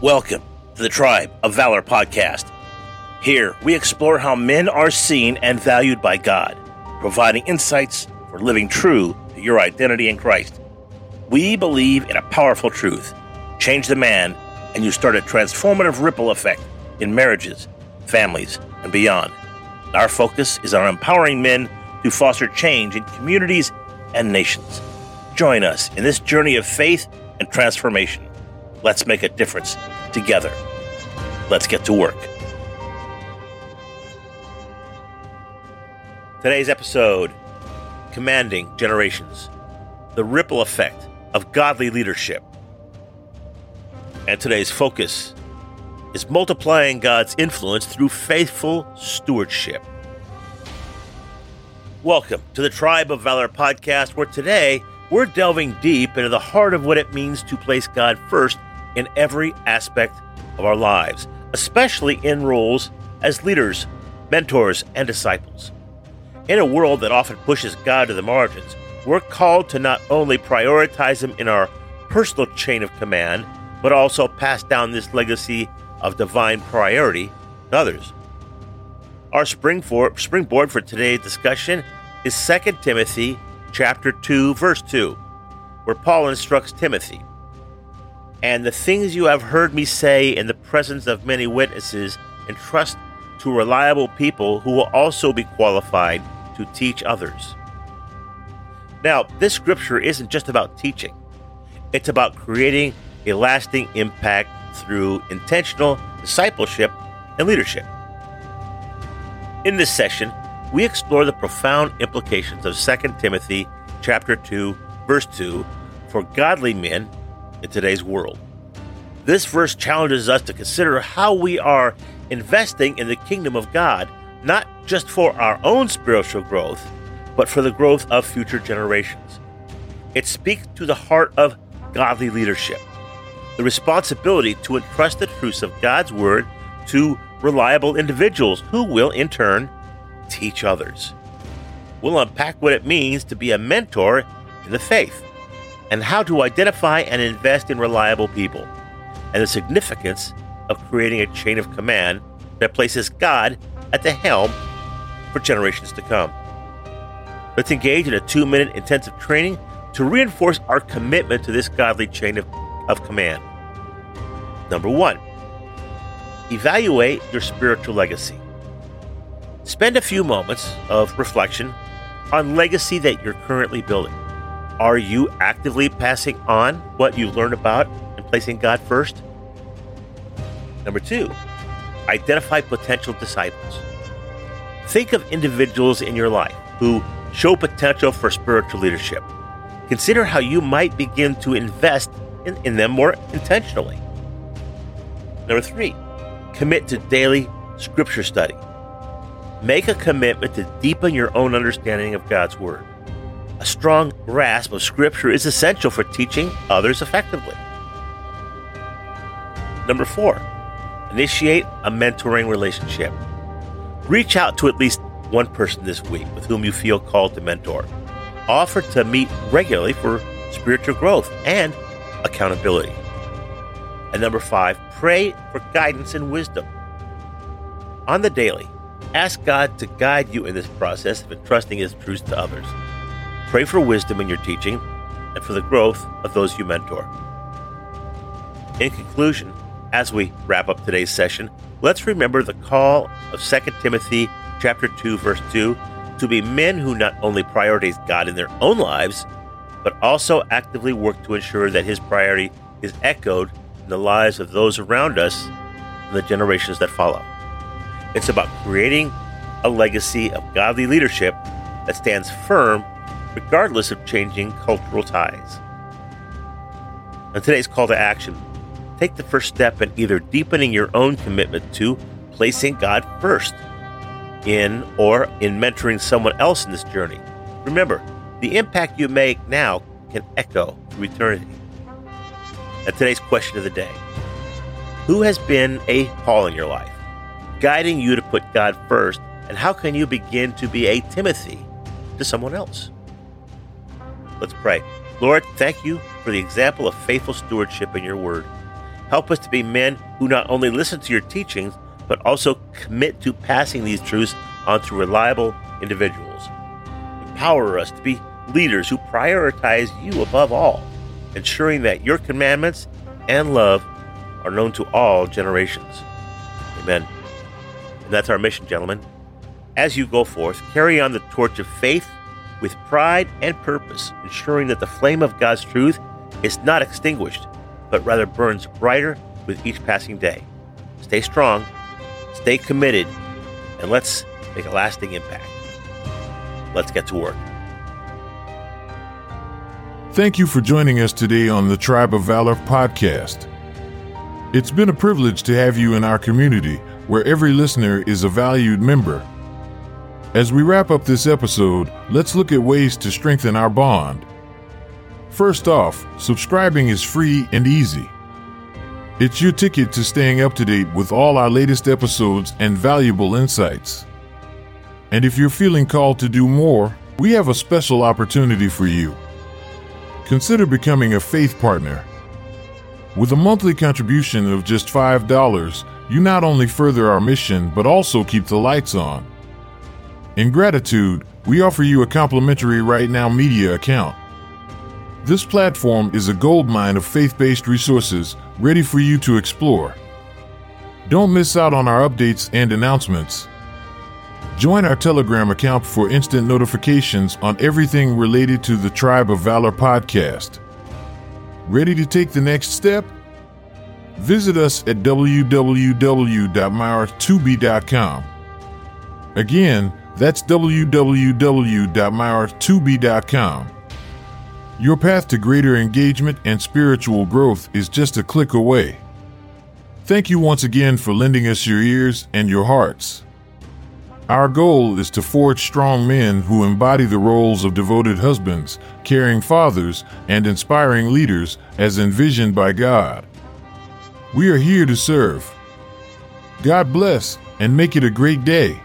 Welcome to the Tribe of Valor podcast. Here, we explore how men are seen and valued by God, providing insights for living true to your identity in Christ. We believe in a powerful truth change the man, and you start a transformative ripple effect in marriages, families, and beyond. Our focus is on empowering men to foster change in communities and nations. Join us in this journey of faith and transformation. Let's make a difference together. Let's get to work. Today's episode Commanding Generations The Ripple Effect of Godly Leadership. And today's focus is multiplying God's influence through faithful stewardship. Welcome to the Tribe of Valor podcast, where today we're delving deep into the heart of what it means to place God first in every aspect of our lives, especially in roles as leaders, mentors, and disciples. In a world that often pushes God to the margins, we're called to not only prioritize Him in our personal chain of command, but also pass down this legacy of divine priority to others. Our springboard, for today's discussion is 2 Timothy chapter 2 verse 2, where Paul instructs Timothy and the things you have heard me say in the presence of many witnesses, entrust to reliable people who will also be qualified to teach others. Now, this scripture isn't just about teaching, it's about creating a lasting impact through intentional discipleship and leadership. In this session, we explore the profound implications of 2 Timothy chapter 2 verse 2 for godly men in today's world. This verse challenges us to consider how we are investing in the kingdom of God, not just for our own spiritual growth, but for the growth of future generations. It speaks to the heart of godly leadership, the responsibility to entrust the truths of God's word to reliable individuals who will, in turn, teach others. We'll unpack what it means to be a mentor in the faith and how to identify and invest in reliable people, and the significance of creating a chain of command that places God at the helm for generations to come. Let's engage in a two minute intensive training to reinforce our commitment to this godly chain of, of command. Number one, evaluate your spiritual legacy. Spend a few moments of reflection on legacy that you're currently building. Are you actively passing on what you learn about and placing God first? Number two, identify potential disciples. Think of individuals in your life who show potential for spiritual leadership. Consider how you might begin to invest in, in them more intentionally. Number three, commit to daily scripture study. Make a commitment to deepen your own understanding of God's Word. A strong grasp of Scripture is essential for teaching others effectively. Number four, initiate a mentoring relationship. Reach out to at least one person this week with whom you feel called to mentor. Offer to meet regularly for spiritual growth and accountability. And number five, pray for guidance and wisdom. On the daily, ask God to guide you in this process of entrusting His truths to others. Pray for wisdom in your teaching and for the growth of those you mentor. In conclusion, as we wrap up today's session, let's remember the call of 2 Timothy chapter 2 verse 2 to be men who not only prioritize God in their own lives, but also actively work to ensure that his priority is echoed in the lives of those around us and the generations that follow. It's about creating a legacy of godly leadership that stands firm regardless of changing cultural ties. On today's call to action, take the first step in either deepening your own commitment to placing God first in or in mentoring someone else in this journey. Remember, the impact you make now can echo through eternity. And today's question of the day Who has been a Paul in your life, guiding you to put God first, and how can you begin to be a Timothy to someone else? Let's pray. Lord, thank you for the example of faithful stewardship in your word. Help us to be men who not only listen to your teachings, but also commit to passing these truths on to reliable individuals. Empower us to be leaders who prioritize you above all, ensuring that your commandments and love are known to all generations. Amen. And that's our mission, gentlemen. As you go forth, carry on the torch of faith with pride and purpose, ensuring that the flame of God's truth is not extinguished, but rather burns brighter with each passing day. Stay strong, stay committed, and let's make a lasting impact. Let's get to work. Thank you for joining us today on the Tribe of Valor podcast. It's been a privilege to have you in our community where every listener is a valued member. As we wrap up this episode, let's look at ways to strengthen our bond. First off, subscribing is free and easy. It's your ticket to staying up to date with all our latest episodes and valuable insights. And if you're feeling called to do more, we have a special opportunity for you. Consider becoming a faith partner. With a monthly contribution of just $5, you not only further our mission, but also keep the lights on. In gratitude, we offer you a complimentary Right Now Media account. This platform is a goldmine of faith based resources ready for you to explore. Don't miss out on our updates and announcements. Join our Telegram account for instant notifications on everything related to the Tribe of Valor podcast. Ready to take the next step? Visit us at www.myr2b.com. Again, that's www.myr2b.com. Your path to greater engagement and spiritual growth is just a click away. Thank you once again for lending us your ears and your hearts. Our goal is to forge strong men who embody the roles of devoted husbands, caring fathers, and inspiring leaders as envisioned by God. We are here to serve. God bless and make it a great day.